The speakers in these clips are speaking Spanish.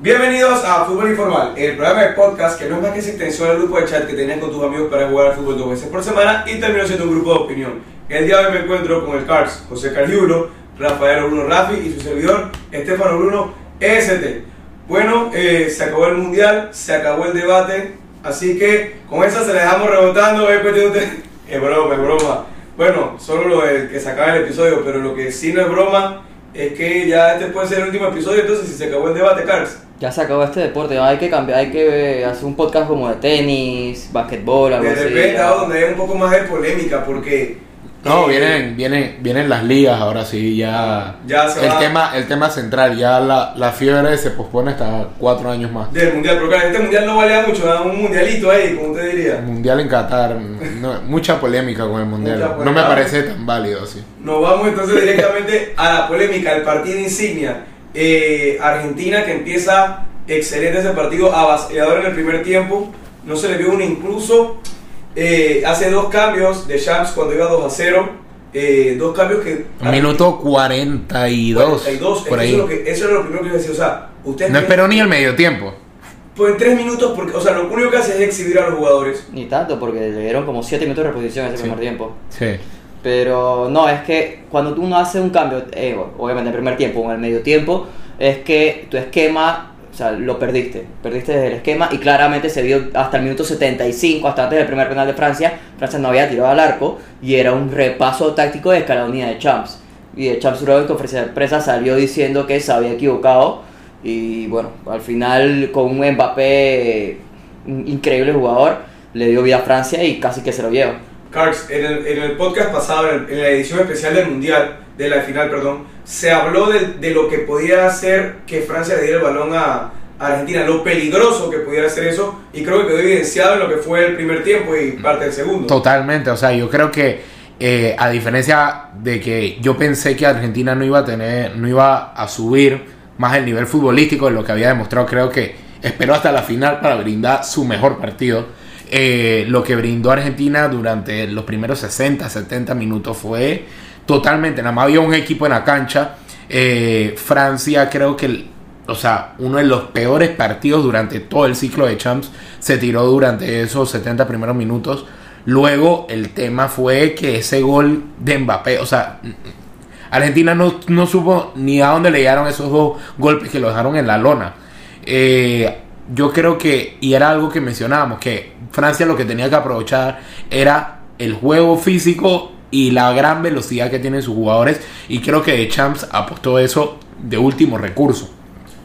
Bienvenidos a Fútbol Informal, el programa de podcast que no es más que esa extensión al grupo de chat que tenías con tus amigos para jugar al fútbol dos veces por semana y terminó siendo un grupo de opinión. El día de hoy me encuentro con el Cars, José Cargiulo, Rafael Bruno Rafi y su servidor, Estefano Bruno EST. Bueno, eh, se acabó el mundial, se acabó el debate, así que con esa se la dejamos rebotando. Es cuestión de- Es broma, es broma. Bueno, solo lo de que se acabe el episodio, pero lo que sí no es broma es que ya este puede ser el último episodio, entonces si se acabó el debate, Cars. Ya se acabó este deporte, hay que cambiar, hay que hacer un podcast como de tenis, basquetbol, algo De así. algo donde hay un poco más de polémica, porque. No, eh, vienen, vienen, vienen las ligas ahora sí, ya. Ya se el va. tema, el tema central, ya la, la fiebre se pospone hasta cuatro años más. Del mundial, pero claro, este mundial no valía mucho, era un mundialito ahí, como usted El diría. mundial en Qatar, no, mucha polémica con el mundial. Mucha No me parece tan válido así. Nos vamos entonces directamente a la polémica, el partido insignia. Eh, Argentina que empieza excelente ese partido, avasallador en el primer tiempo. No se le vio un incluso. eh, hace dos cambios de Champs cuando iba 2 a 0. eh, dos cambios que. Minuto 42. 42, por Eso, ahí. es lo que, eso era lo primero que yo decía. O sea, ustedes. No esperó ni el medio tiempo. Pues en tres minutos, porque, o sea, lo único que hace es exhibir a los jugadores. Ni tanto, porque le dieron como 7 minutos de reposición ese Sí. primer tiempo. Sí. Pero no, es que cuando tú no haces un cambio, eh, obviamente en el primer tiempo o en el medio tiempo, es que tu esquema, o sea, lo perdiste. Perdiste desde el esquema y claramente se vio hasta el minuto 75, hasta antes del primer penal de Francia. Francia no había tirado al arco y era un repaso táctico de escalonía de Champs. Y de Champs luego en conferencia de salió diciendo que se había equivocado. Y bueno, al final con un Mbappé, un increíble jugador, le dio vida a Francia y casi que se lo lleva. Cards, en el, en el podcast pasado, en, la edición especial del Mundial, de la final, perdón, se habló de, de lo que podía hacer que Francia le diera el balón a, a Argentina, lo peligroso que pudiera hacer eso, y creo que quedó evidenciado en lo que fue el primer tiempo y parte del segundo. Totalmente, o sea, yo creo que eh, a diferencia de que yo pensé que Argentina no iba a tener, no iba a subir más el nivel futbolístico de lo que había demostrado, creo que esperó hasta la final para brindar su mejor partido. Eh, lo que brindó Argentina durante los primeros 60, 70 minutos fue totalmente, nada más había un equipo en la cancha. Eh, Francia creo que o sea, uno de los peores partidos durante todo el ciclo de Champs se tiró durante esos 70 primeros minutos. Luego el tema fue que ese gol de Mbappé, o sea, Argentina no, no supo ni a dónde le llegaron esos dos golpes que lo dejaron en la lona. Eh, yo creo que, y era algo que mencionábamos, que Francia lo que tenía que aprovechar era el juego físico y la gran velocidad que tienen sus jugadores. Y creo que de Champs apostó eso de último recurso.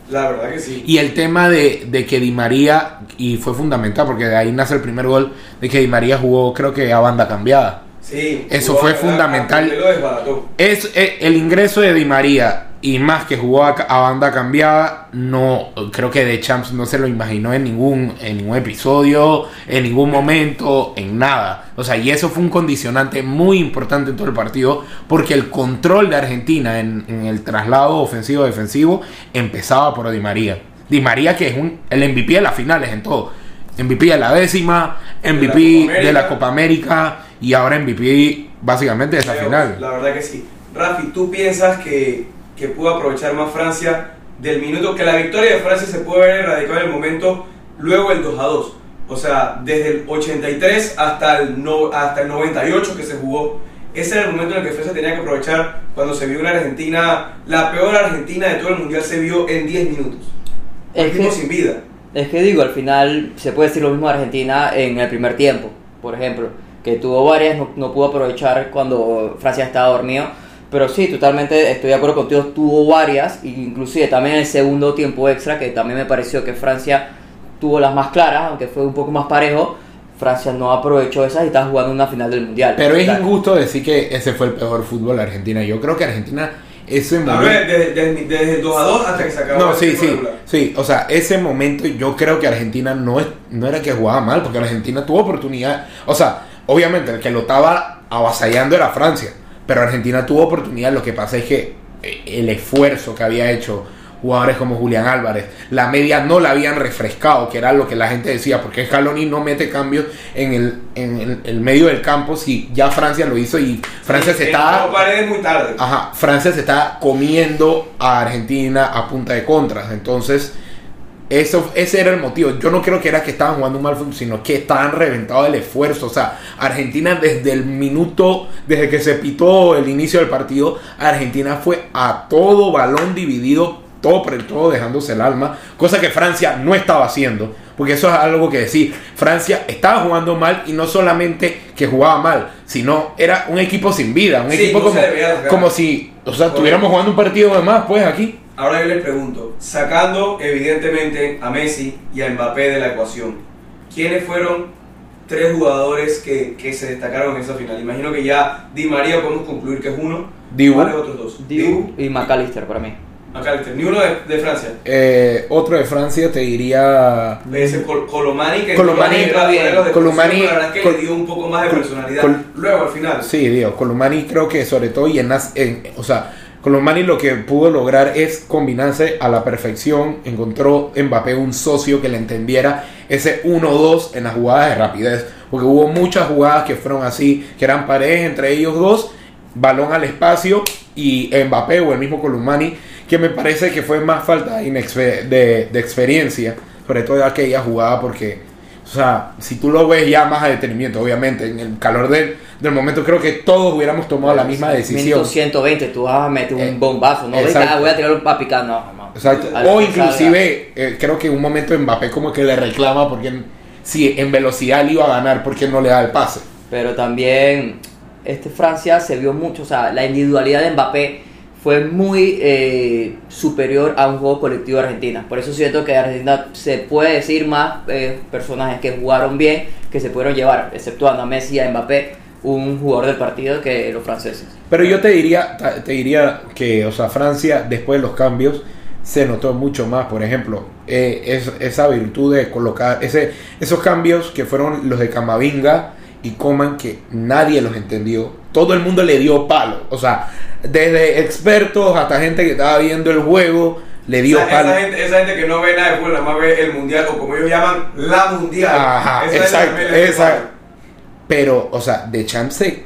La verdad que sí. Y el tema de, de que Di María, y fue fundamental porque de ahí nace el primer gol, de que Di María jugó creo que a banda cambiada. Sí, Eso fue a- fundamental. a- lo desbarató. Es eh, el ingreso de Di María y más que jugó a, a banda cambiada, no creo que de Champs no se lo imaginó en ningún en ningún episodio, en ningún momento, en nada. O sea, y eso fue un condicionante muy importante en todo el partido porque el control de Argentina en, en el traslado ofensivo defensivo empezaba por Di María. Di María que es un el MVP de las finales en todo. MVP de la décima, MVP Copa de la. Copa América y ahora MVP básicamente de esa Pero, final. La verdad que sí. Rafi, ¿tú piensas que, que pudo aprovechar más Francia del minuto? Que la victoria de Francia se puede haber erradicado en el momento luego del 2 a 2. O sea, desde el 83 hasta el, no, hasta el 98 que se jugó. Ese era el momento en el que Francia tenía que aprovechar cuando se vio una Argentina, la peor Argentina de todo el mundial se vio en 10 minutos. Es que- sin vida. Es que digo, al final se puede decir lo mismo de Argentina en el primer tiempo, por ejemplo, que tuvo varias, no, no pudo aprovechar cuando Francia estaba dormido, pero sí, totalmente estoy de acuerdo contigo, tuvo varias, inclusive también en el segundo tiempo extra, que también me pareció que Francia tuvo las más claras, aunque fue un poco más parejo, Francia no aprovechó esas y está jugando una final del Mundial. Pero es injusto decir que ese fue el peor fútbol de Argentina. Yo creo que Argentina, ese momento. de- desde, desde- desde el 2 a 2 hasta que se acabó No, el sí, sí, regular. sí. O sea, ese momento yo creo que Argentina no, es, no era que jugaba mal, porque Argentina tuvo oportunidad. O sea, obviamente el que lo estaba avasallando era Francia, pero Argentina tuvo oportunidad. Lo que pasa es que eh, el esfuerzo que había hecho jugadores como Julián Álvarez, la media no la habían refrescado, que era lo que la gente decía, porque Scaloni no mete cambios en el, en el, el medio del campo si ya Francia lo hizo y Francia se está... Muy tarde. Ajá, Francia se está comiendo a Argentina a punta de contras. Entonces, Eso, ese era el motivo. Yo no creo que era que estaban jugando un mal fútbol, sino que estaban reventados del esfuerzo. O sea, Argentina desde el minuto, desde que se pitó el inicio del partido, Argentina fue a todo balón dividido, todo por el todo, dejándose el alma. Cosa que Francia no estaba haciendo. Porque eso es algo que decir. Francia estaba jugando mal y no solamente que jugaba mal, sino era un equipo sin vida. Un Sí, equipo no como, como si, o sea, estuviéramos jugando un partido de más, pues aquí. Ahora yo les pregunto, sacando evidentemente a Messi y a Mbappé de la ecuación, ¿quiénes fueron tres jugadores que, que se destacaron en esa final? Imagino que ya Di María podemos concluir que es uno. Dibu. ¿Cuáles otros dos? Dibu y McAllister para mí. McAllister. Ni uno de, de Francia. Eh, otro de Francia te diría. Ese Col- Colomani que Colomani, entró a ponerlo de Colomani- la verdad es que Col- le dio un poco más de personalidad. Col- Luego al final. Sí, digo, Colomani creo que sobre todo y en, en- o sea, Colomani lo que pudo lograr es combinarse a la perfección, encontró Mbappé un socio que le entendiera ese 1-2 en las jugadas de rapidez, porque hubo muchas jugadas que fueron así, que eran paredes entre ellos dos, balón al espacio y Mbappé o el mismo Colomani, que me parece que fue más falta de, de, experiencia, sobre todo aquella jugada porque o sea, si tú lo ves ya más a detenimiento, obviamente, en el calor del, del momento, creo que todos hubiéramos tomado la misma decisión. Minuto 120, tú vas a meter un Eh, bombazo. No ves, ah, voy a tirarlo para picar. No, no. Exacto. O inclusive, eh, creo que en un momento Mbappé como que le reclama porque si en velocidad le iba a ganar, ¿por qué no le da el pase? Pero también este Francia se vio mucho, o sea, la individualidad de Mbappé fue muy eh, superior a un juego colectivo de Argentina. Por eso siento que Argentina se puede decir más eh, personajes que jugaron bien, que se pudieron llevar, exceptuando a Messi y a Mbappé, un jugador del partido que los franceses. Pero yo te diría, te diría que, o sea, Francia después de los cambios se notó mucho más, por ejemplo, eh, es- esa virtud de colocar ese, esos cambios que fueron los de Camavinga y Coman que nadie los entendió. Todo el mundo le dio palo, o sea, desde expertos hasta gente que estaba viendo el juego le dio palo. esa gente, esa gente que no ve nada de fútbol, nada más ve el mundial, o como ellos llaman, la mundial. Ajá, Esa exacto, exacto. Pero, o sea, The Champs se-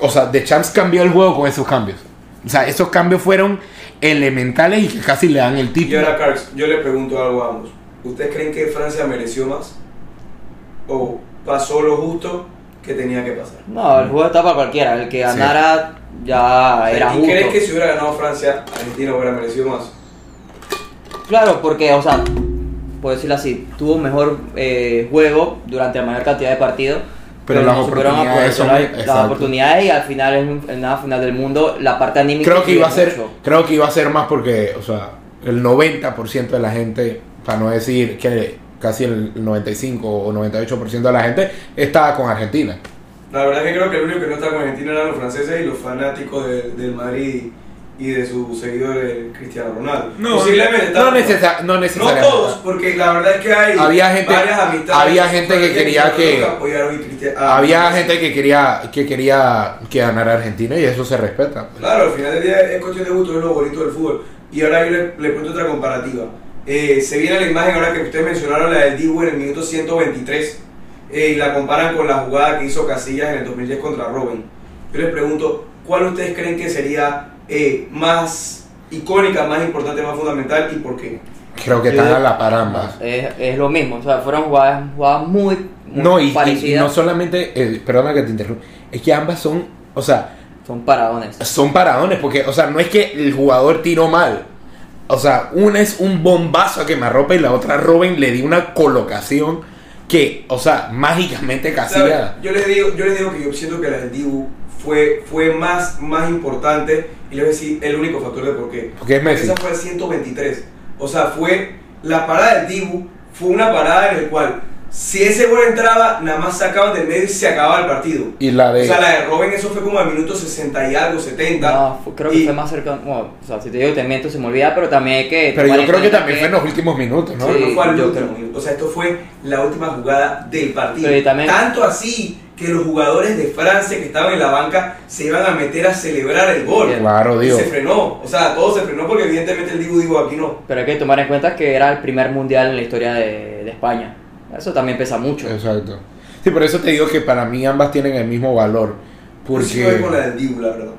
o sea, The Champs cambió el juego con esos cambios. O sea, esos cambios fueron elementales y que casi le dan el Y título. ahora, Carlos, yo le pregunto algo a ambos. ¿Ustedes creen que Francia mereció más? ¿O pasó lo justo que tenía que pasar? No, el juego está para cualquiera, el que ganara ya era ¿Y justo. crees que si hubiera ganado Francia, Argentina hubiera merecido más? Claro, porque, o sea, por decirlo así, tuvo un mejor eh, juego durante la mayor cantidad de partidos. Pero las no supieron oportunidades son- las- las oportunidades y al final, en, en la final del mundo, la parte anímica. Creo que iba a ser, mucho. creo que iba a ser más porque, o sea, el 90% de la gente, para no decir que casi el 95 o 98% de la gente estaba con Argentina. La verdad es que creo que el único que no estaba con Argentina eran los franceses y los fanáticos de- del Madrid y de sus seguidores Cristiano Ronaldo. Posiblemente no, necesa- no No necesariamente. todos, porque la verdad es que hay Había gente- varias amistades. había gente que quería que- a- Había gente que quería que quería que ganara Argentina y eso se respeta. pues. Claro, al final del día es cuestión de gusto, es lo bonito del fútbol. Y ahora yo le, le cuento otra comparativa. Eh, se viene la imagen ahora que ustedes mencionaron, la del Dibu en el minuto 123, eh, y la comparan con la jugada que hizo Casillas en el 2010 contra Robin. Yo les pregunto, ¿cuál ustedes creen que sería eh, más icónica, más importante, más fundamental y por qué? Creo que están a la par ambas. Es, es lo mismo, o sea, fueron jugadas, jugadas muy, muy No, y, y- y parecidas. no solamente, eh, perdona que te interrumpa, es que ambas son, o sea, Son paradones. son paradones, porque, o sea, no es que el jugador tiró mal. O sea, una es un bombazo a quemarropa y la otra Robin le dio una colocación que, o sea, mágicamente ¿Sabes? casilla. Yo les digo, yo les digo que yo siento que la del Dibu fue, fue más, más importante y les voy a decir el único factor de por qué. Porque es Messi. Esa fue el 123. O sea, fue la parada del Dibu, fue una parada en la cual si ese gol entraba, nada más sacaban del medio y se acababa el partido. Y la de... O sea, la de Robin, eso fue como al minuto 60 y algo, 70. No, fue- creo que Y- fue más cerca. bueno, o sea, si te digo que te miento, se me olvida, pero también hay que. pero yo creo que también fue en los últimos minutos, ¿no? No, no Sí, fue al yo último creo. minuto. O sea, esto fue la última jugada del partido. Pero y también- Tanto así que los jugadores de Francia que estaban en la banca se iban a meter a celebrar el gol. Bien. Claro, Y digo. se frenó. O sea, todo se frenó porque evidentemente el Dibu dijo aquí no. Pero hay que tomar en cuenta que era el primer mundial en la historia de, de España. Eso también pesa mucho. Exacto. Sí, por eso te digo que para mí ambas tienen el mismo valor. Yo sí Porque... con la del Dibu, la verdad.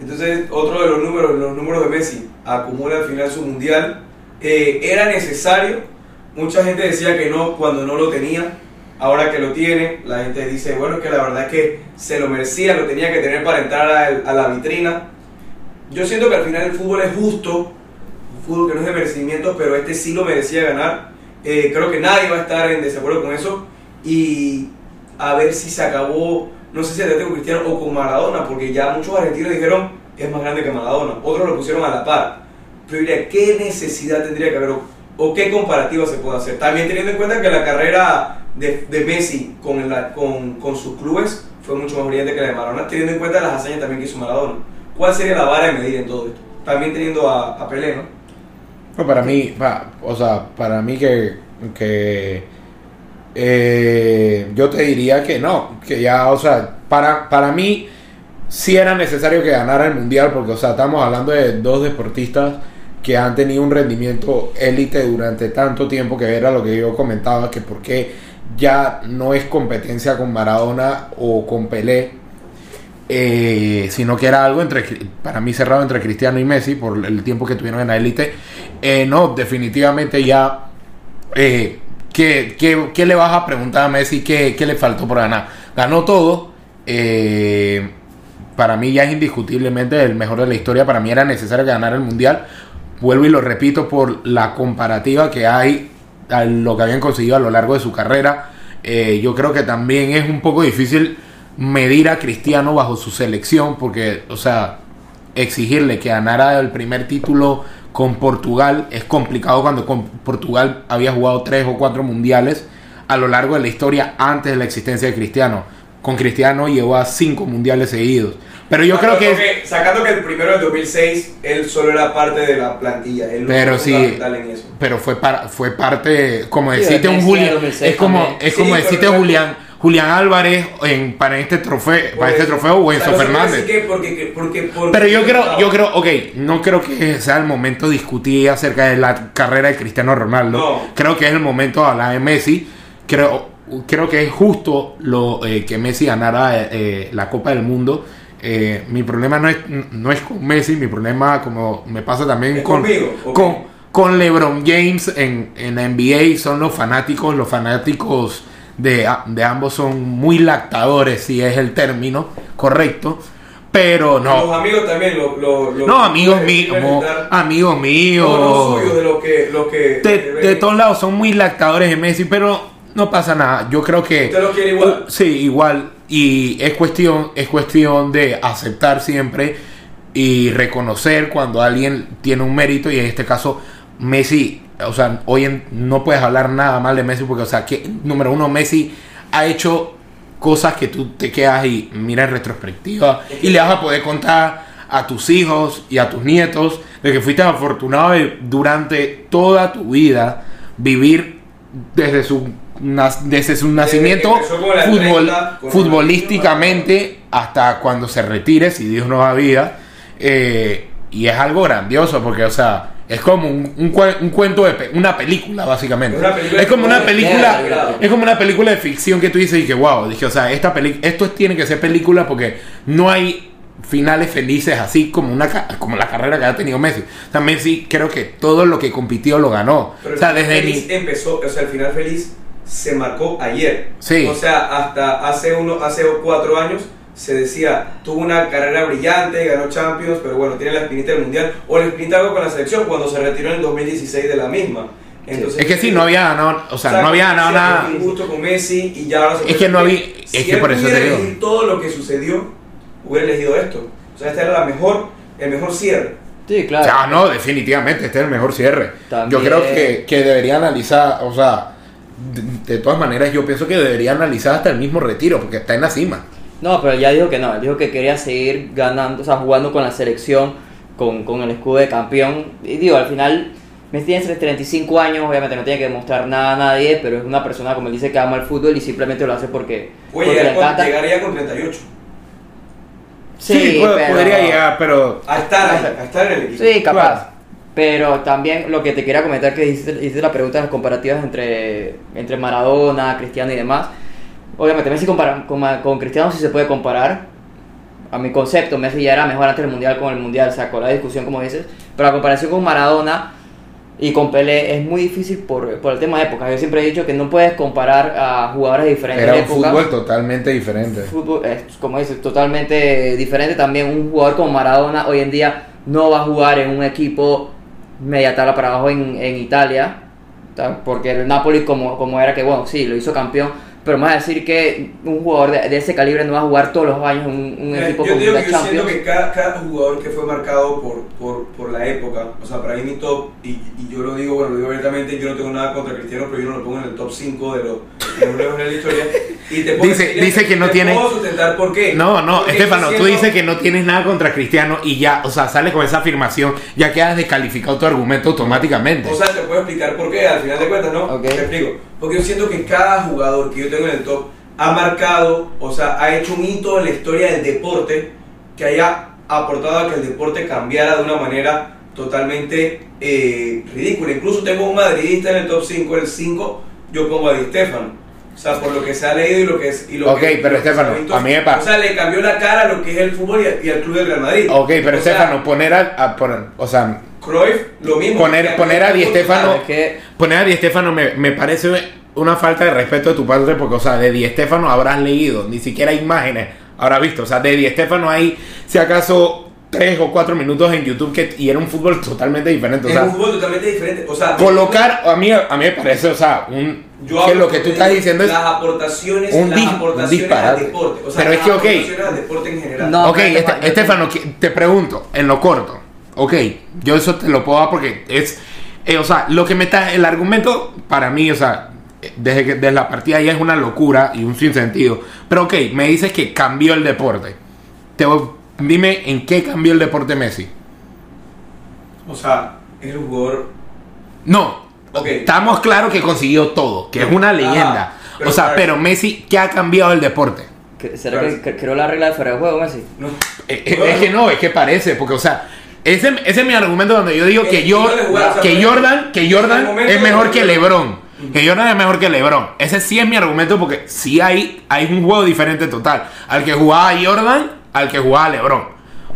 Entonces, otro de los números, los números de Messi, acumula al final su mundial. Eh, era necesario mucha gente decía que no cuando no lo tenía. Ahora que lo tiene, la gente dice, bueno, es que la verdad es que se lo merecía, lo tenía que tener para entrar a, a la vitrina. Yo siento que al final el fútbol es justo, un fútbol que no es de merecimientos, pero este sí lo merecía ganar. Eh, creo que nadie va a estar en desacuerdo con eso. Y a ver si se acabó, no sé si Atlético Cristiano o con Maradona, porque ya muchos argentinos dijeron es más grande que Maradona. Otros lo pusieron a la par. Pero diría, ¿qué necesidad tendría que haber o, o qué comparativa se puede hacer? También teniendo en cuenta que la carrera de, de Messi con, la, con, con, sus clubes fue mucho más brillante que la de Maradona, teniendo en cuenta las hazañas también que hizo Maradona. ¿Cuál sería la vara de medir en todo esto? También teniendo a, a Pelé, ¿no? No, para mí, o sea, para mí que, que eh, yo te diría que no, que ya, o sea, para, para mí sí era necesario que ganara el mundial, porque, o sea, estamos hablando de dos deportistas que han tenido un rendimiento élite durante tanto tiempo, que era lo que yo comentaba, que por qué ya no es competencia con Maradona o con Pelé, eh, sino que era algo entre para mí cerrado entre Cristiano y Messi por el tiempo que tuvieron en la élite. Eh, no, definitivamente ya. Eh, ¿qué, qué, qué, le vas a preguntar a Messi? ¿Qué, qué le faltó por ganar? Ganó todo. Eh, para mí ya es indiscutiblemente el mejor de la historia. Para mí era necesario ganar el mundial. Vuelvo y lo repito por la comparativa que hay a lo que habían conseguido a lo largo de su carrera. Eh, yo creo que también es un poco difícil medir a Cristiano bajo su selección, porque, o sea, exigirle que ganara el primer título con Portugal es complicado cuando con Portugal había jugado tres o cuatro mundiales a lo largo de la historia antes de la existencia de Cristiano. Con Cristiano llegó a cinco mundiales seguidos. Pero yo sacando creo que, que, Sacando que el primero del 2006, él solo era parte de la plantilla. Él no pero fue sí, fundamental en eso. pero fue para, fue parte, como Sí, decirte un Messi Julián, en 2006 es como, es Sí, como decirte Julián, Julián Álvarez en, para este trofeo, para este trofeo o Enzo Fernández. que porque, que- porque, porque- Pero yo creo, yo creo, ok, no creo que sea el momento de discutir acerca de la carrera de Cristiano Ronaldo. No. Creo que es el momento de hablar de Messi. Creo, creo que es justo lo eh, que Messi ganara eh, eh, la Copa del Mundo. Eh, mi problema no es, no es con Messi, mi problema, como me pasa también Es con, conmigo, con, con LeBron James en, en la NBA, son los fanáticos, los fanáticos de, de ambos son muy lactadores, si es el término correcto. Pero no, Los amigos también lo. lo, lo- no, amigos lo- míos, lo- amigos míos. No, no suyos, de los que. Los que de, todos lados son muy lactadores de Messi, pero no pasa nada. Yo creo que Usted lo quiere igual. Sí, igual y es cuestión es cuestión de aceptar siempre y reconocer cuando alguien tiene un mérito y en este caso Messi, o sea, hoy en- no puedes hablar nada mal de Messi porque o sea, que número uno Messi ha hecho cosas que tú te quedas y mira en retrospectiva y le vas a poder contar a tus hijos y a tus nietos de que fuiste afortunado de durante toda tu vida vivir desde su desde su nacimiento empezó con la fútbol, 30, con futbolísticamente hasta cuando se retire si Dios nos da vida eh, y es algo grandioso porque o sea es como un, un un cuento de pe- una película básicamente Es una película es como una película es como una película de ficción que tú dices y que wow, dije, o sea, esta peli esto tiene que ser película porque no hay finales felices así como una como la carrera que ha tenido Messi. O sea, Messi creo que todo lo que compitió lo ganó. Pero o sea, desde feliz empezó, o sea, el final feliz se marcó ayer. Sí. O sea, hasta hace uno, hace cuatro años se decía, tuvo una carrera brillante, ganó Champions, pero bueno, tiene la espinita del Mundial, o la espinita algo con la selección cuando se retiró en el 2016 de la misma. Entonces, es que sí no había ganado, o sea, no había ganado nada. es injusto con Messi y ya ahora se Es que no había- si es que él por eso te digo. elegir todo lo que sucedió, hubiera elegido esto. O sea, esta era la mejor, el mejor cierre. Sí, O claro. sea, no, definitivamente, este es el mejor cierre. También- Yo creo que, que debería analizar, o sea, de, de todas maneras yo pienso que debería analizar hasta el mismo retiro, porque está en la cima. No, pero ya dijo que no, él dijo que quería seguir ganando, o sea, jugando con la selección, con, con el escudo de campeón. Y digo, al final, Messi tiene 35 años, obviamente no tiene que demostrar nada a nadie, pero es una persona, como él dice, que ama el fútbol y simplemente lo hace porque, Puede porque le llegar con, encanta. llegaría con 38. Sí, puede- pero- podría llegar, pero A estar, a estar en el equipo. Sí, capaz. Claro. Pero también lo que te quería comentar que hiciste, hiciste la pregunta de las comparativas entre, entre Maradona, Cristiano y demás. Obviamente Messi compara- con, con Cristiano sí se puede comparar. A mi concepto, Messi ya era mejor antes del Mundial con el Mundial, sacó la discusión como dices. Pero la comparación con Maradona, Y con Pelé es muy difícil por, por el tema de época. Yo siempre he dicho que no puedes comparar a jugadores diferentes Era un épocas. fútbol totalmente diferente. Fútbol es, como dices, totalmente diferente. También un jugador como Maradona hoy en día no va a jugar en un equipo media tabla para abajo en, en Italia. ta- Porque el Napoli como, como era que, bueno, sí, lo hizo campeón. Pero más decir que un jugador de, de ese calibre no va a jugar todos los años en un, un Mira, equipo yo como digo la que yo siento Champions. que cada, cada jugador que fue marcado por, por, por la época, o sea, para mí mi top, y, y yo lo digo, bueno, lo digo abiertamente, yo no tengo nada contra Cristiano, pero yo no lo pongo en el top 5 de los de los mejores de la historia. Y te puedo Dice- decir- dice que no te tiene- puedo sustentar por qué. No, no, Porque Estefano, tú siendo- dices que no tienes nada contra Cristiano y ya, o sea, sales con esa afirmación, ya quedas descalificado tu argumento automáticamente. O sea, te puedo explicar por qué, al final de cuentas, ¿no? Ok. Te explico. Porque yo siento que cada jugador que yo tengo en el top ha marcado, o sea, ha hecho un hito en la historia del deporte que haya aportado a que el deporte cambiara de una manera totalmente eh, ridícula. Incluso tengo un madridista en el top 5, el 5, yo pongo a Di Stefano. O sea, por lo que se ha leído y lo que es... Y lo Ok, que, pero Estefano, a mí me pasa- O sea, le cambió la cara a lo que es el fútbol y, al club del Real Madrid. ok, pero Estefano, poner a, a poner, o sea, Cruyff, lo mismo. Poner- poner a Di Stefano- que poner a Di Stefano me, me parece una falta de respeto de tu padre porque, o sea, de Di Stefano habrás leído, ni siquiera imágenes habrás visto, o sea, de Di Stefano hay, si acaso, tres o cuatro minutos en YouTube que, y era un fútbol totalmente diferente, o Es sea, un fútbol totalmente diferente. O sea, colocar, a mí, a mí me parece, o sea, un, Yo que lo que tú estás diciendo es las aportaciones, un las aportaciones al deporte, o sea, Pero es que, ok. al deporte en general. No, ok, este- Estefano, te pregunto, en lo corto, ok, yo eso te lo puedo dar porque es, eh, o sea, lo que me está, el argumento para mí, o sea, desde, que, desde la partida ya es una locura y un sinsentido, pero ok, me dices que cambió el deporte, te, voy- dime en qué cambió el deporte Messi. O sea, es un jugador. No, Ok. estamos claros que consiguió todo, que es una leyenda, pero o sea, pero Messi, ¿qué ha cambiado el deporte? que- ¿Será que, que creó la regla de fuera de juego, Messi? No. Eh, eh, Es que no, es que parece, porque, o sea, ese, ese es mi argumento donde yo digo que, yo, jugar, que Jordan, que Jordan es mejor que LeBron. Que Jordan es mejor que LeBron. Ese sí es mi argumento porque sí hay, hay un juego diferente total. Al que jugaba Jordan, al que jugaba LeBron.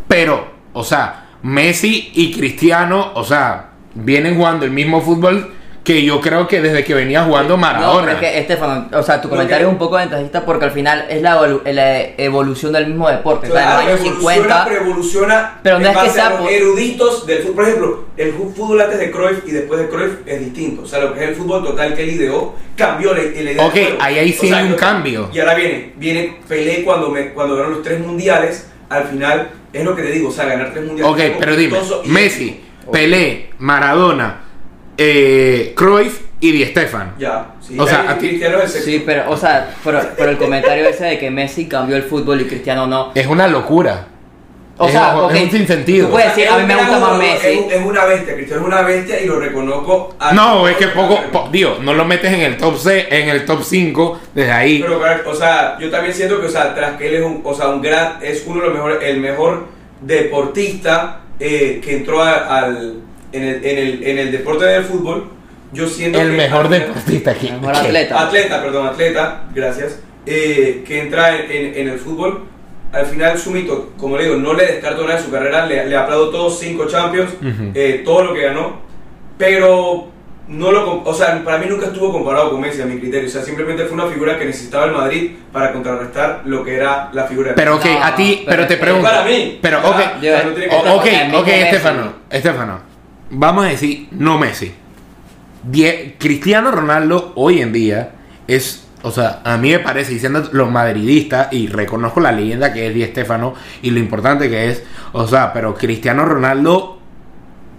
Pero, o sea, Messi y Cristiano, o sea, vienen jugando el mismo fútbol que yo creo que desde que venía jugando No, Maradona. es que Estefano, o sea, tu comentario es un poco ventajista porque al final es la, evolu- la evolución del mismo deporte. O sea, en los años evoluciona, 50 pero evoluciona Pero no en es que sea por- eruditos del fútbol. Por ejemplo, el fútbol antes de Cruyff y después de Cruyff es distinto. O sea, lo que es el fútbol total que él ideó cambió la, la idea Ok, del ahí- ahí sí O sea, hay un cambio. Y ahora viene, viene Pelé cuando, me, cuando ganó los tres mundiales. Al final, es lo que te digo, o sea, ganar tres mundiales. Ok, pero dime, Messi, Pelé, Maradona, eh, Cruyff y Di Stefano. Ya, sí. O sea, a ti- Cristiano es el sexto. Sí, pero, o sea, pero, pero el comentario ese de que Messi cambió el fútbol y Cristiano no. Es una locura. O es, sea, es ok, un sinsentido. tú puedes- O sea, decir, es a mí me gusta más Messi. Es, un- es una bestia, Cristiano es una bestia y lo reconozco. a- No, es que poco, po- digo, no lo metes en el top C, en el top 5 desde ahí. Pero, correcto, o sea, yo también siento que, o sea, tras que él es un, o sea, un gran, es uno de los mejores, el mejor deportista eh, que entró a- al, en, el, en, el, en el deporte del fútbol, yo siento el que mejor deportista aquí. El mejor atleta. Atleta, perdón, atleta, gracias, eh, que entra en, en- en el fútbol. Al final, su mito, como le digo, no le descarto nada de su carrera, le, le aplaudo todos cinco Champions, Ujú. eh, todo lo que ganó, pero no lo, o sea, para mí nunca estuvo comparado con Messi a mi criterio, o sea, simplemente fue una figura que necesitaba el Madrid para contrarrestar lo que era la figura de Pero ok, No, a ti, pero pero te pregunto. para mí, Pero ok, O sea, no tiene que- o- ok, el mismo ok, Messi. Estefano, Estefano. Vamos a decir, no Messi. Die- Cristiano Ronaldo hoy en día es, o sea, a mí me parece, diciendo los madridistas, y reconozco la leyenda que es Di Stefano y lo importante que es, o sea, pero Cristiano Ronaldo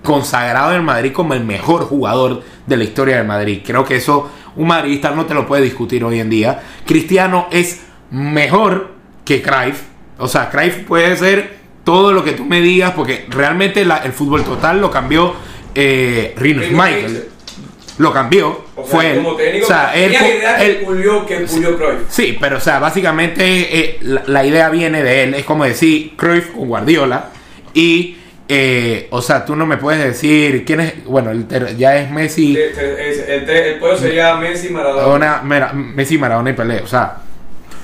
consagrado en Madrid como el mejor jugador de la historia del Madrid. Creo que eso un madridista no te lo puede discutir hoy en día. Cristiano es mejor que Cruyff. O sea, Cruyff puede ser todo lo que tú me digas porque realmente la- el fútbol total lo cambió eh, Rinus Michael. Lo cambió. O sea, fue él. como técnico, o sea, él, él- que pulió, que pulió Cruyff. Sí, pero o sea, básicamente eh, la, la idea viene de él. Es como decir Cruyff con Guardiola. Y, eh, o sea, tú no me puedes decir quién es. Bueno, el ter- ya es Messi, es- El, el podio sería Messi, Maradona. Messi, Maradona y Pelé. O sea,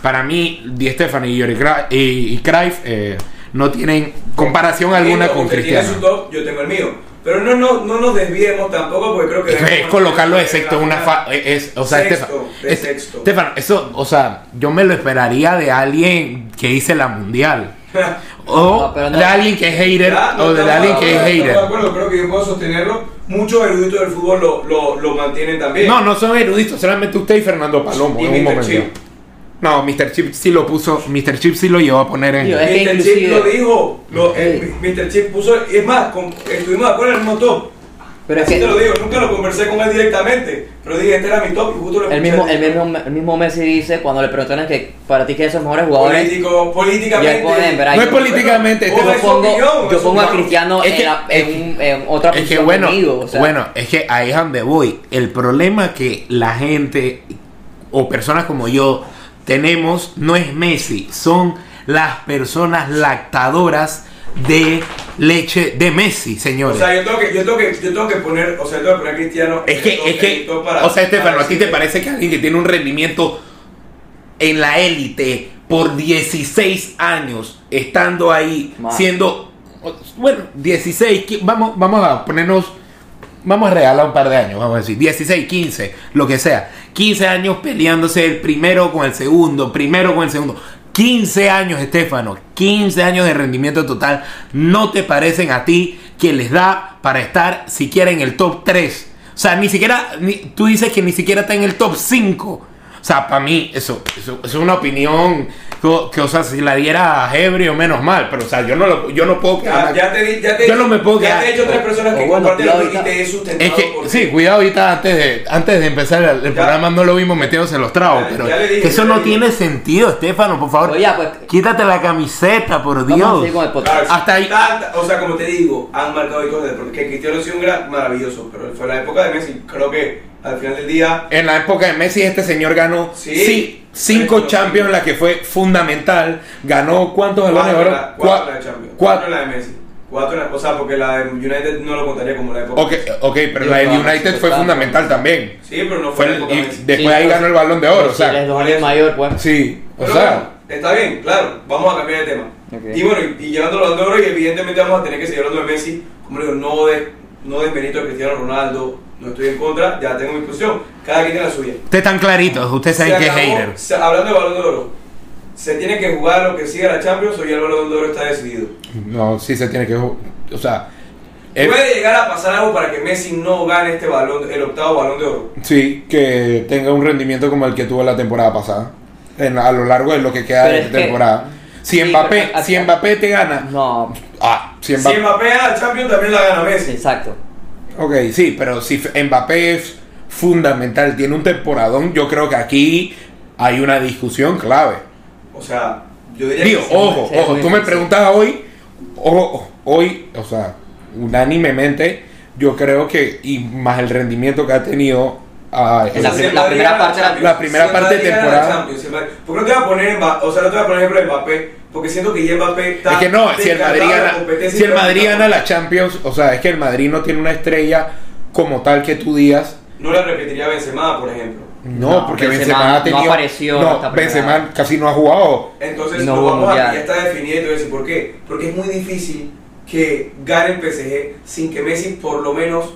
para mí, Di Stefano y, y, y Cruyff eh, no tienen comparación alguna con tiene Cristiano. su top, yo tengo el mío. Pero no, no, no nos desviemos tampoco porque creo que... Es, es colocarlo de sexto en una fa es, o sea, Sexto, Estefan, de es- sexto. Estefan, eso, o sea, yo me lo esperaría de alguien que hice la mundial. O No, pero no. de alguien que es hater, Ya, no o de alguien que es hater. de acuerdo, creo que yo puedo sostenerlo. Muchos eruditos del fútbol lo, lo, lo mantienen también. No, no son eruditos, solamente usted y Fernando Palomo Y en un momento. Chip. No, Mr. Chip sí lo puso, Mr. Chip sí lo llevó a poner en... Tío, es que Mr. Chip lo dijo. Lo, eh, Sí. Mr. Chip puso. Es más, con- estuvimos de acuerdo en el mismo top. Pero es Así que te lo digo, nunca lo conversé con él directamente. Pero dije, este era mi top y justo lo el mismo, el mismo, el mismo Messi dice cuando le preguntan que para ti quiénes son los mejores jugadores. Político, Y políticamente. él pone, ¿verdad? No es Yo- políticamente, Bueno, este es yo pongo, opinión, yo es pongo a Cristiano Es en, que- la- es en, un- en otra Es que posición bueno, conmigo, o sea, bueno, es que ahí es donde voy. El problema que la gente o personas como yo tenemos no es Messi, son las personas lactadoras de leche de Messi, O señores. sea, yo tengo que, yo tengo que, yo tengo que poner, o sea, yo tengo que poner a Cristiano. es que, es que, para- o sea, Estefano, ¿a ti te parece que alguien que tiene un rendimiento en la élite por 16 años, estando ahí, siendo, bueno, 16, qui- vamos, vamos a ponernos, vamos a regalar un par de años, vamos a decir, 16, 15, lo que sea, 15 años peleándose el primero con el segundo, primero con el segundo. 15 años, Estefano, 15 años de rendimiento total, ¿no te parecen a ti que les da para estar siquiera en el top 3? O sea, ni siquiera, tú dices que ni siquiera está en el top 5. O sea, para mí, eso, eso es una opinión que, que, o sea, si la diera a Ebrio, menos mal. Pero, o sea, yo no, lo, yo no puedo Ya, quedar. ya te, di- ya te, Yo no me puedo ya quedar- te he hecho tres personas que o bueno, comparten cuidado lo y ahorita. te he sustentado. Es que, por- sí, cuidado ahorita antes de, antes de empezar el, el Ya. programa no lo vimos metiéndose en los tragos, Ya- pero ya dije, que eso ya no tiene sentido, Estefano, por favor. Oye, pues, Quítate la camiseta, por vamos a Dios. seguir con el podcast. Claro, Hasta ahí- tanta- o sea, como te digo, han marcado de porque Cristiano ha sido un gran maravilloso, pero fue la época de Messi. Creo que al final del día, En la época de Messi, este señor ganó Sí. sí, cinco Champions, la que fue fundamental. Ganó cuántos balones de cuatro, oro? la, cuatro Cua- la de Champions, cuatro. cuatro la de Messi. Cuatro la- o sea, porque la de United no lo contaría como la época. Ok, ok, pero la no, United fue fundamental también. Sí, pero no Fue fue la el- época y de Messi. después Sí, ahí ganó el balón de oro, o si sea. dos años mayor, pues. Sí, o Pero sea. bueno, está bien, claro, vamos a cambiar de tema. Y bueno, y, y llevando los de oro, y evidentemente vamos a tener que seguir hablando de Messi. Como digo, no de, no desmerito a Cristiano Ronaldo, no estoy en contra, ya tengo mi posición. Cada quien tiene la suya. Ustedes están claritos, ustedes saben Se que es hater. se- hablando de balón de oro, ¿se tiene que jugar lo que siga la Champions o ya el balón de oro está decidido? No, sí se tiene que. O sea. ¿Puede llegar a pasar algo para que Messi no gane este balón, el octavo balón de oro? sí, que tenga un rendimiento como el que tuvo la temporada pasada. En- a lo largo de lo que queda Pero de que- temporada. Si Mbappé, a- si Mbappé te gana. No, Ah, si Si Mbappé. Mbappé gana la Champions, también la gana Messi. exacto. Ok, sí, pero si Mbappé es fundamental, tiene un temporadón, yo creo que aquí hay una discusión clave. O sea, yo diría Digo, que sí. ojo, ojo, tú me preguntas hoy, ojo, hoy, o sea, unánimemente, yo creo que, y más el rendimiento que ha tenido ah, En la prim- la primera parte de la- la primera parte de temporada. la Champions, si el Madrid- ¿Por qué no te voy a poner? O sea, no te voy a poner ejemplo de Mbappé, porque siento que ya Mbappé está Es que no, si el Madrid gana, si el Madrid gana la Champions, o sea, es que el Madrid no tiene una estrella como tal que tú digas. No la repetiría Benzema, por ejemplo. No, No, porque Benzema Benzema, ha no tenido. apareció no, esta primera- Benzema casi no ha jugado. Entonces, no hubo vamos a mundial. que ya está definido y te voy a decir por qué. Porque es muy difícil que gane el PSG sin que Messi por lo menos...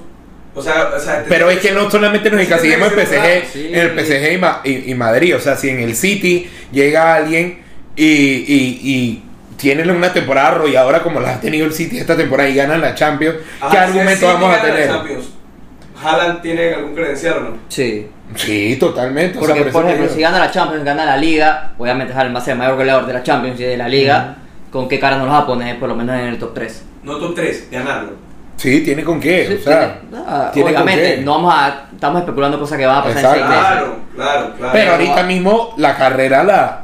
O sea, o sea Pero es que no solamente nos Sí, encasillemos en PSG, sí. en el PSG y, Ma- y- y Madrid. O sea, si en el City llega alguien y, y, y tiene una temporada arrolladora como la ha tenido el City esta temporada y ganan la Champions, Ajá, ¿qué argumento vamos a tener? ¿Haaland tiene algún credencial o no? Sí. Sí, totalmente. o sea, Porque, por ejemplo, si gana la Champions, gana la Liga, obviamente Haaland va a ser el mayor goleador de la Champions y de la Liga, ¿con qué cara nos los va a poner por lo menos en el top 3? No top 3, ganarlo. Sí, tiene con qué. Sí, o sea, tiene- ah, tiene con obviamente, qué. no vamos a, estamos especulando cosas que van a pasar Exacto. en seis meses. Claro, claro, claro. Pero ahorita mismo la carrera la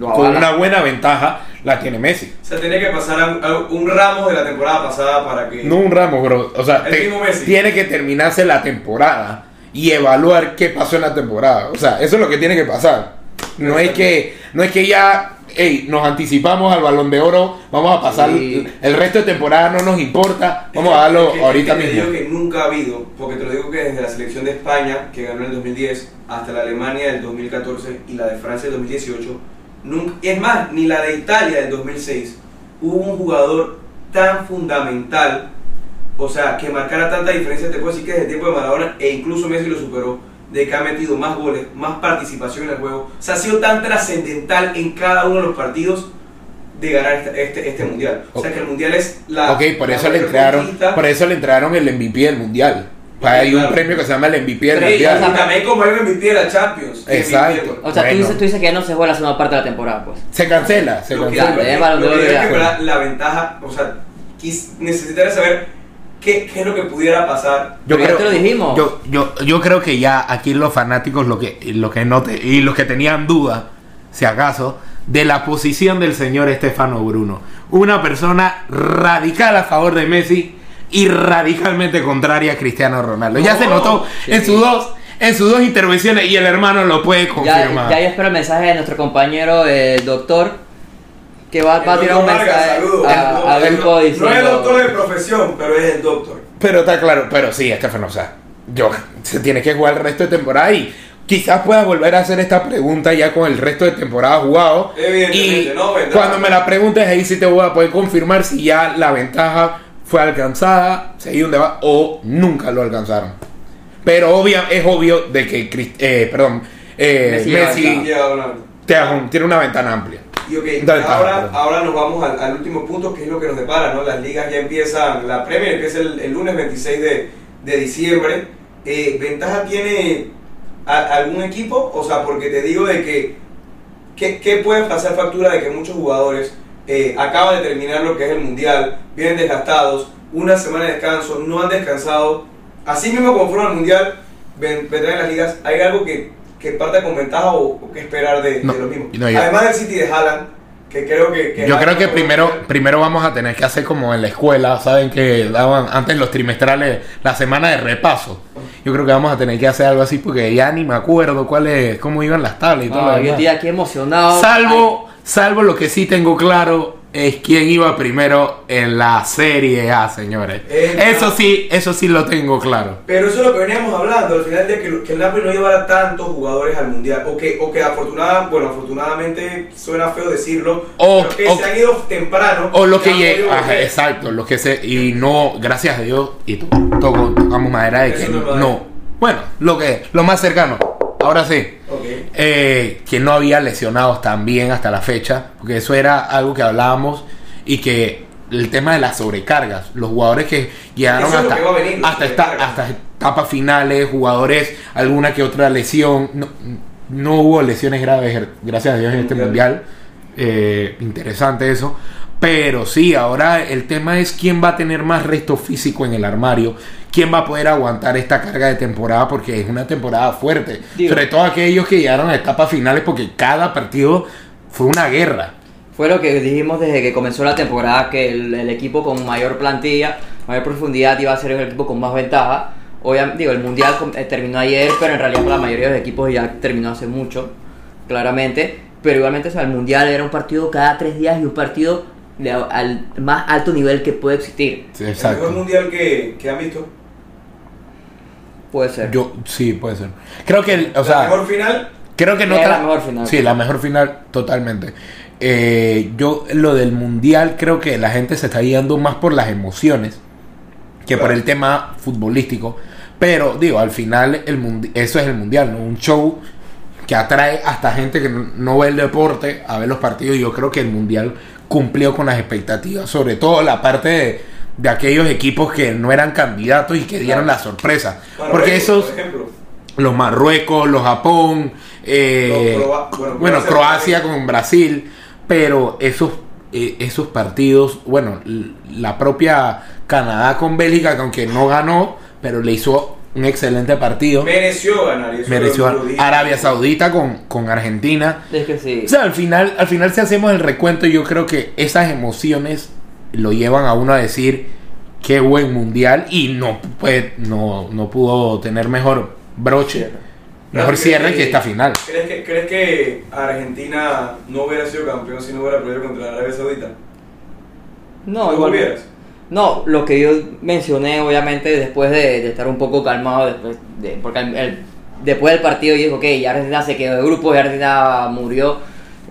con una buena ventaja la tiene Messi. O sea, tiene que pasar a un, a un ramo de la temporada pasada para que... No un ramo, bro. O sea, El te- mismo Messi. tiene que terminarse la temporada y evaluar qué pasó en la temporada. O sea, eso es lo que tiene que pasar. No es que, no es que ya, hey, nos anticipamos al balón de oro, vamos a pasar Sí. el resto de temporada, no nos importa, vamos a que- darlo que- ahorita es que Te mismo. digo que nunca ha habido, porque te lo digo que desde la selección de España, que ganó en el 2010, hasta la Alemania del 2014 y la de Francia del 2018, nunca, es más, ni la de Italia del 2006, hubo un jugador tan fundamental o sea, que marcara tanta diferencia, te puedo decir que desde el tiempo de Maradona, e incluso Messi lo superó, de que ha metido más goles, más participación en el juego. O sea, ha sido tan trascendental en cada uno de los partidos de ganar este, este, este mundial. O sea, que el mundial es la. Ok, por la eso le conquista. por eso le entregaron el MVP del mundial. Hay un Claro. premio que se llama el MVP del Sí, y mundial. también como el MVP de la Champions. Exacto. O sea, tú, Bueno. dices, tú dices que ya no se juega la segunda parte de la temporada, pues. Se cancela, se Lo que, cancela. lo que- lo que que la, la ventaja, o sea, necesitaría saber qué, qué es lo que pudiera pasar. Pero ya te lo dijimos. Yo, yo, yo creo que ya aquí los fanáticos lo que, lo que no te- y los que tenían duda, si acaso, de la posición del señor Estefano Bruno. Una persona radical a favor de Messi y radicalmente contraria a Cristiano Ronaldo. ya se notó sí. en sus dos, en sus dos intervenciones y el hermano lo puede Ya, confirmar. ya yo espero el mensaje de nuestro compañero, el doctor, que va, va a El tirar un mensaje a, a diciendo... No es doctor de profesión, pero es el doctor. Pero está claro, pero sí, Estefano, o sea, yo, se tiene que jugar el resto de temporada y quizás pueda volver a hacer esta pregunta ya con el resto de temporada jugado. Evidentemente, y no vendrá. cuando me la preguntes ahí sí te voy a poder confirmar si ya la ventaja fue alcanzada, si hay un debate o nunca lo alcanzaron. Pero obvia, es obvio de que, eh, perdón, eh, Messi Messi tiene una ventana amplia. Y ok, ahora, ahora nos vamos al, al último punto, que es lo que nos depara, ¿no? Las ligas ya empiezan, la Premier empieza el, el lunes 26 de, de diciembre. Eh, ¿Ventaja tiene a- algún equipo? O sea, porque te digo de que, ¿qué, qué puede pasar factura de que muchos jugadores eh, acaban de terminar lo que es el Mundial, vienen desgastados, una semana de descanso, no han descansado. Así mismo como fueron al Mundial, ven- vendrán en las ligas, ¿hay algo que, que parta con ventaja o, o que esperar de, No, de lo mismo? no, yo- Además del City de Haaland, que creo que... que Yo creo que primero, primero vamos a tener que hacer como en la escuela, saben que daban antes los trimestrales, la semana de repaso. Yo creo que vamos a tener que hacer algo así porque ya ni me acuerdo cuál es, cómo iban las tablas y todo No, lo yo demás. estoy aquí emocionado. Salvo, salvo lo que sí tengo claro es quién iba primero en la Serie A, señores. Eso sí, eso sí lo tengo claro. Pero eso es lo que veníamos hablando, al final de que, que el Napoli no llevara tantos jugadores al Mundial, o que, o que afortunada, bueno, afortunadamente suena feo decirlo, O- pero que o- se han ido temprano. O lo que exacto, lo que se y no, gracias a Dios y to- tocamos madera de Eso que no es. Bueno, lo que lo más cercano. Ahora sí. Eh, que no había lesionados también hasta la fecha, porque eso era algo que hablábamos y que el tema de las sobrecargas, los jugadores que llegaron hasta, que venir, hasta, esta- sobrecargas. hasta etapas finales, jugadores, alguna que otra lesión, no, no hubo lesiones graves, gracias a Dios, en este Mundial. mundial, Eh, interesante eso. Pero sí, ahora el tema es quién va a tener más resto físico en el armario, quién va a poder aguantar esta carga de temporada, porque es una temporada fuerte. Digo- Sobre todo aquellos que llegaron a etapas finales, porque cada partido fue una guerra. Fue lo que dijimos desde que comenzó la temporada, que el, el equipo con mayor plantilla, mayor profundidad iba a ser el equipo con más ventaja. Obviamente, digo, el Mundial eh, terminó ayer, pero en realidad la mayoría de los equipos ya terminó hace mucho, claramente. Pero igualmente, o sea, el Mundial era un partido cada tres días y un partido de, al más alto nivel que puede existir. Sí, El mejor mundial que, que han visto. Puede ser. Yo, sí, puede ser. Creo que, el- o la sea, mejor final. creo que no tra- la mejor final. Sí, la mejor final, totalmente. Eh, yo, lo del mundial, creo que la gente se está guiando más por las emociones que por el tema futbolístico. Pero, digo, al final, el mundi- eso es el mundial, ¿no? Un show que atrae hasta gente que no- no ve el deporte a ver los partidos. Y yo creo que el mundial cumplió con las expectativas, sobre todo la parte de, de aquellos equipos que no eran candidatos y que dieron la sorpresa. Porque esos, Por los Marruecos, los Japón, eh, Los Croa- bueno, bueno, Croacia con Brasil, pero esos, eh, esos partidos, bueno, la propia Canadá con Bélgica, que aunque no ganó, pero le hizo un excelente partido, Mereció ganar. y eso mereció. Arabia Saudita con, con Argentina. Es que sí. O sea, al final, al final si hacemos el recuento, yo creo que esas emociones lo llevan a uno a decir qué buen mundial y no, puede, no, no pudo tener mejor broche, mejor ¿Crees cierre que esta final. ¿Crees que, ¿Crees que Argentina no hubiera sido campeón si no hubiera perdido contra Arabia Saudita? No, ¿Lo igual. hubieras? No, lo que yo mencioné, obviamente, después de, de estar un poco calmado, después de, porque el- después del partido yo dije, ok, ya Argentina se quedó de grupo, ya Argentina murió,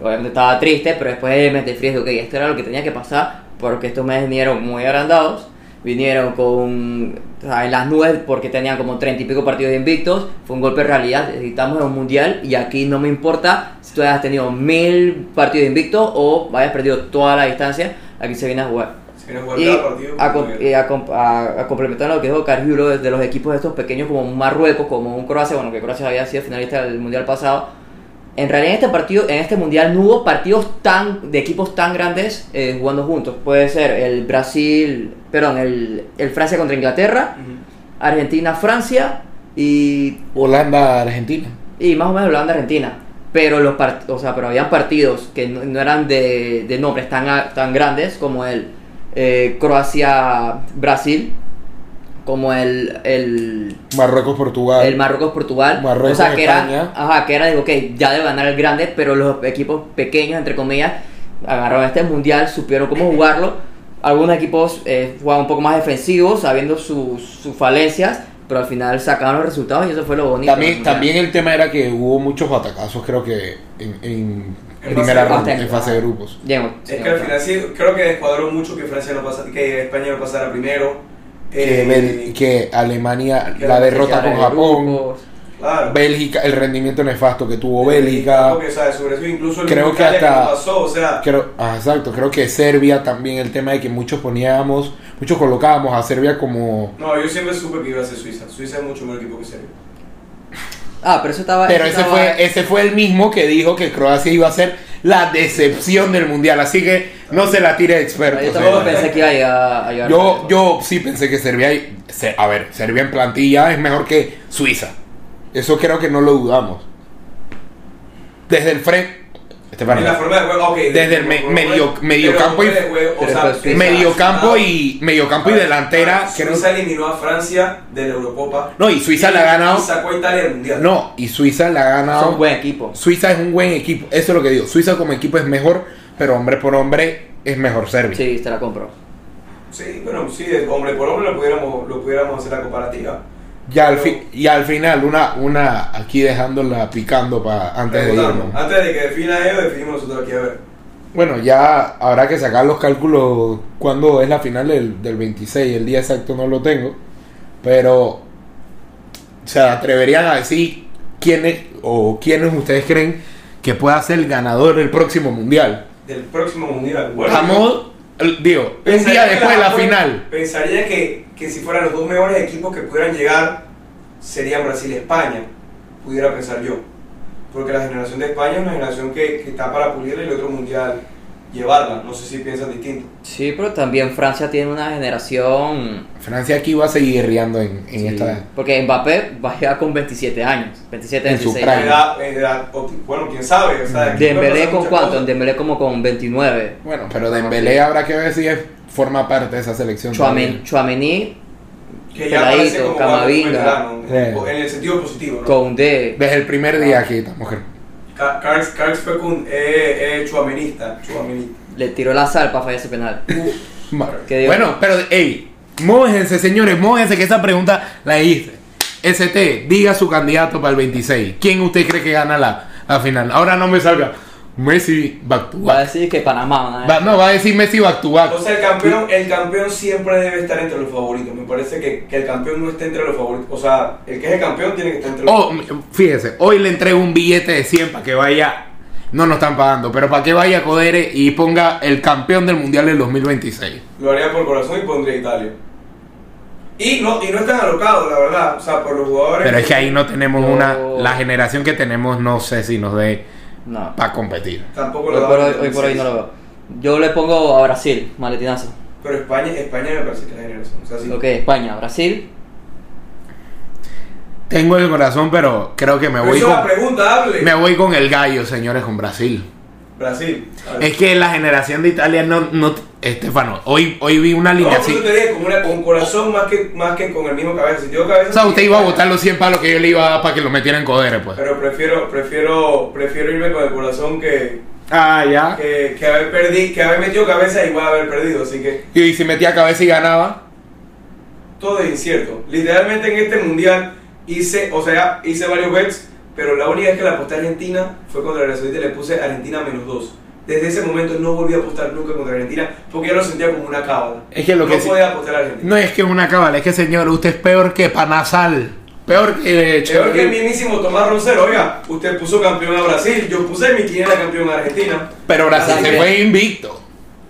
obviamente estaba triste, pero después me frío dije, ok, esto era lo que tenía que pasar, porque estos meses vinieron muy agrandados, vinieron con o las nubes porque tenían como 30 y pico partidos invictos. Fue un golpe de realidad. En un mundial y aquí no me importa si tú hayas tenido mil partidos invictos o hayas perdido toda la distancia. Aquí se viene a jugar. Y a, com- y a a- a complementar lo que dijo Carjulo desde los equipos estos pequeños como un Marruecos, como un Croacia, bueno que Croacia había sido finalista del mundial pasado. En realidad en este partido, en este mundial no hubo partidos tan de equipos tan grandes eh, jugando juntos. Puede ser el Brasil, perdón, el, el Francia contra Inglaterra, Ujú. Argentina, Francia y, Holanda, Argentina. y más o menos Holanda, Argentina. Pero los part- o sea, pero habían partidos que no, no eran de, de nombres tan, tan grandes como el eh, Croacia, Brasil, como el, el Marruecos, Portugal. el Marruecos Portugal Marruecos, o sea que España. era ajá que era digo ok ya debe ganar el grande pero los equipos pequeños entre comillas agarraron este mundial supieron cómo jugarlo algunos equipos eh, jugaban un poco más defensivos sabiendo sus, sus falencias pero al final sacaron los resultados y eso fue lo bonito También, también el tema era que hubo muchos atacazos, creo que en, en En primera fase de ronda, grupos. en fase de grupos. Llegamos, Es que al final sí, creo que descuadró mucho que Francia no pasa, que España no pasara primero. Que, Eh, Bel- que Alemania, que la derrota con Japón, grupos. claro. Bélgica, el rendimiento nefasto que tuvo Bélgica. Sobre eso incluso el Creo que hasta- no pasó, o sea, Creo, ah, exacto, creo que Serbia también, el tema de que muchos poníamos, muchos colocábamos a Serbia como... no, yo siempre supe que iba a ser Suiza. Suiza es mucho mejor equipo que Serbia. Ah pero eso estaba Pero ese estaba- fue, ese fue el mismo que dijo que Croacia iba a ser la decepción del mundial, así que no se la tire de experto. yo sea. tampoco pensé que iba a llegar a llegar Yo, yo sí pensé que Serbia, se- a ver, Serbia en plantilla es mejor que Suiza. Eso creo que no lo dudamos. Desde el frente, En la forma de juego, ok. Desde el me- medio- mediocampo y- o sea, mediocampo y mediocampo y delantera, Suiza eliminó a Francia de la Eurocopa. No, y Suiza le ha ganado. Y sacó a Italia del mundial. No, y Suiza le ha ganado. son un buen equipo Suiza es un buen equipo, eso es lo que digo. Suiza como equipo es mejor, pero hombre por hombre es mejor Serbia. sí te la compro Sí, bueno, sí, hombre por hombre lo pudiéramos, lo pudiéramos hacer la comparativa. Ya al fin, y al final una una aquí dejándola picando para antes de irnos. Antes de que defina ellos, definimos nosotros aquí a ver. Bueno, ya habrá que sacar los cálculos cuando es la final del, del 26, el día exacto no lo tengo, pero se atreverían a decir quiénes o quiénes ustedes creen que pueda ser el ganador del próximo mundial. Del próximo mundial. Bueno, el- digo, un día después de la final. Pensaría que, que si fueran los dos mejores equipos que pudieran llegar, serían Brasil y España. Pudiera pensar yo. Porque la generación de España es una generación que, que está para pulirle el otro mundial llevarla. No sé si piensan distinto. sí pero también Francia tiene una generación Francia aquí va a seguir riendo en, en Sí, esta... Porque Mbappé va a llegar con 27 años. 27, En su 26 prime. años. Edad- edad bueno, quién sabe. O sea, puede Dembélé con cuánto? cosas. Dembélé como con 29. Bueno, pero Dembélé habrá que ver si es- forma parte de esa selección. Chouamen- Chouameni, Que ya parece Peladito, como Camavinga. En el sentido positivo, ¿no? Koundé. Desde el primer día aquí esta mujer. Ca- Carlos Carlos fue con eh, eh, chuamenista. chuamenista. Le tiró la sal para fallar ese penal. Bueno, pero, hey, mójense, señores, mójense que esa pregunta la hice. ST, diga su candidato para el 26. ¿Quién usted cree que gana la, la final? Ahora no me salga Messi back to Va a back. decir que Panamá. ¿no? Va- no, va a decir Messi back to back. O sea, el campeón, el campeón siempre debe estar entre los favoritos. Me parece que, que el campeón no esté entre los favoritos. O sea, el que es el campeón tiene que estar entre los Oh, fíjese, hoy le entrego un billete de 100 para que vaya. No nos están pagando, pero para que vaya a Codere y ponga el campeón del mundial del 2026. Lo haría por corazón y pondría Italia. Y no, y no están alocados, la verdad. O sea, por los jugadores. Pero es que ahí no tenemos No. una. La generación que tenemos, no sé si nos dé No. para competir. Tampoco Hoy lo por hoy, en hoy por hoy no 2006. lo veo. Yo le pongo a Brasil, maletinazo. Pero España, España me parece que es la generación. O sea, sí. Ok, España, Brasil. Tengo el corazón, pero creo que me Pero voy la con, pregunta, hable. me voy con el gallo, señores, con Brasil. Brasil. Es que la generación de Italia no, no Estefano, hoy, hoy vi una No, por alineación. eso te dije, con, una, con corazón más que, más que con el mismo cabeza. Si tengo cabeza. O sea, usted iba a botar los 100 palos que yo le iba a dar para que lo metieran en Codere, pues. Pero prefiero, prefiero, prefiero irme con el corazón que, Ah, ya. que, que haber perdido, que haber metido cabeza y igual haber perdido. Así que Y si metía cabeza y ganaba. todo es incierto. Literalmente en este mundial hice, o sea, hice varios bets, pero la única vez que la aposté a Argentina fue contra Arabia Saudita y le puse Argentina menos 2. desde ese momento no volví a apostar nunca contra Argentina porque ya lo sentía como una cábala. Es que lo no que podía apostar a Argentina. No es que es una cábala, es que señor, usted es peor que Panasal. Peor que Peor que el mismísimo Tomás Roncero, oiga, usted puso campeón a Brasil, yo puse mi quiniela campeón a Argentina. Pero Brasil Así se que fue invicto.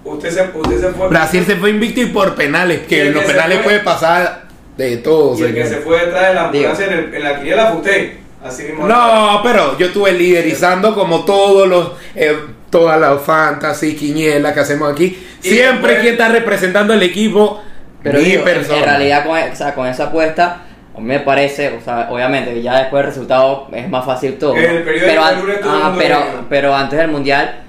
Usted se, usted se fue. Brasil se fue invicto y por penales, que en los penales fue- puede pasar de todo. Y el que se fue detrás de la ambulancia en, el- en la quiniela fue usted. Así mismo. No, pero yo estuve liderizando como todos los, eh, todas las fantasy, quinielas que hacemos aquí. Y Siempre después- quien está representando el equipo, Pero mi persona. en realidad con, o sea, con esa apuesta, me parece, o sea, obviamente que ya después del resultado es más fácil todo. El pero, an- ah, mundo pero, pero antes del mundial,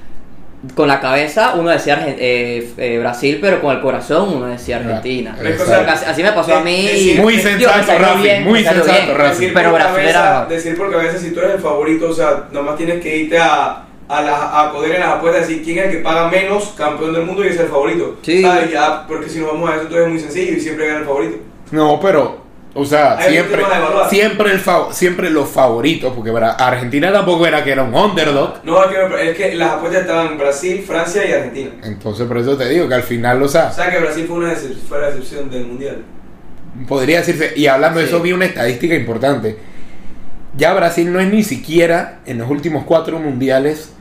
con la cabeza uno decía Argen- eh, eh, Brasil, pero con el corazón uno decía Argentina. Exacto. Así, me pasó a mí. Decir- Muy sensato, Rafi, bien, muy sensato. Rafi. Decir Pero Brasil cabeza, era decir por cabeza si tú eres el favorito, o sea, nomás tienes que irte a, a, la, a poder en las apuestas decir quién es el que paga menos campeón del mundo y es el favorito. Sí. ¿Sabes? Ya, porque si nos vamos a eso, entonces es muy sencillo y siempre gana el favorito. No, pero, o sea, siempre, siempre, el fav- siempre los favoritos, porque ¿verdad? Argentina tampoco era que era un underdog. No, es que, es que las apuestas estaban Brasil, Francia y Argentina. Entonces, por eso te digo que al final, o sea, O sea que Brasil fue una fue la decepción del mundial. podría decirse, y hablando de eso, vi una estadística importante. Ya Brasil no es ni siquiera en los últimos cuatro mundiales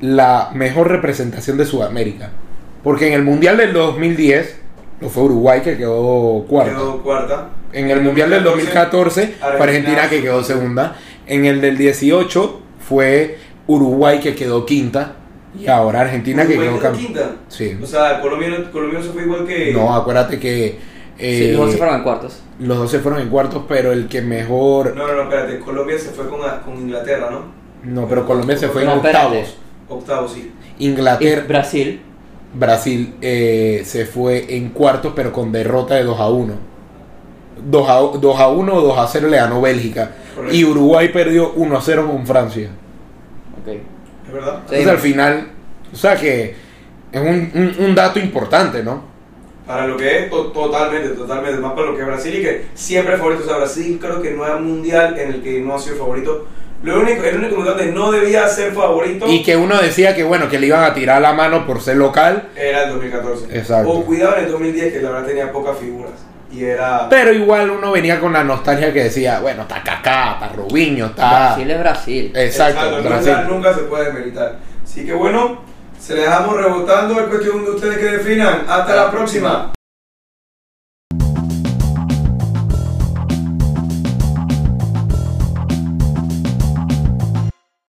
la mejor representación de Sudamérica. Porque en el mundial del 2010 lo fue Uruguay que quedó cuarto. Quedó cuarta. En el mundial del 2014 fue Argentina. Argentina que quedó segunda. En el del 18 fue Uruguay que quedó quinta. Y ahora Argentina que Uruguay quedó quedó campeón. quinta. Sí. O sea, Colombia, no- Colombia no se fue igual que. No, acuérdate que Sí, eh, los 11 fueron en cuartos. los dos se fueron en cuartos, pero el que mejor. No, no, no, espérate. Colombia se fue con, con Inglaterra, ¿no? No, pero Colombia se fue en espérate. octavos. Octavo, sí. Y Inglaterra, Brasil. Brasil eh, se fue en cuartos, pero con derrota de 2 a 1. 2 a, 2 a 1 o 2 a 0 le ganó Bélgica. Correcto. Y Uruguay perdió 1 a 0 con Francia. Ok. ¿Es verdad? Sí. Entonces al final, o sea que es un, un- un dato importante, ¿no? Para lo que es, to- totalmente, totalmente. Más para lo que es Brasil y que siempre es favorito. O sea, Brasil creo que no hay mundial en el que no ha sido favorito. Lo único, el único mundial donde no debía ser favorito Y que uno decía que bueno, que le iban a tirar la mano por ser local, era el 2014. Exacto. O cuidado en el 2010, que la verdad tenía pocas figuras. Y era. pero igual uno venía con la nostalgia que decía, bueno, está Kaká, está Robinho, está... Brasil es Brasil. Exacto, el Brasil. mundial nunca se puede demeritar. Así que bueno, se le dejamos rebotando. Es cuestión de ustedes que definan. Hasta la próxima.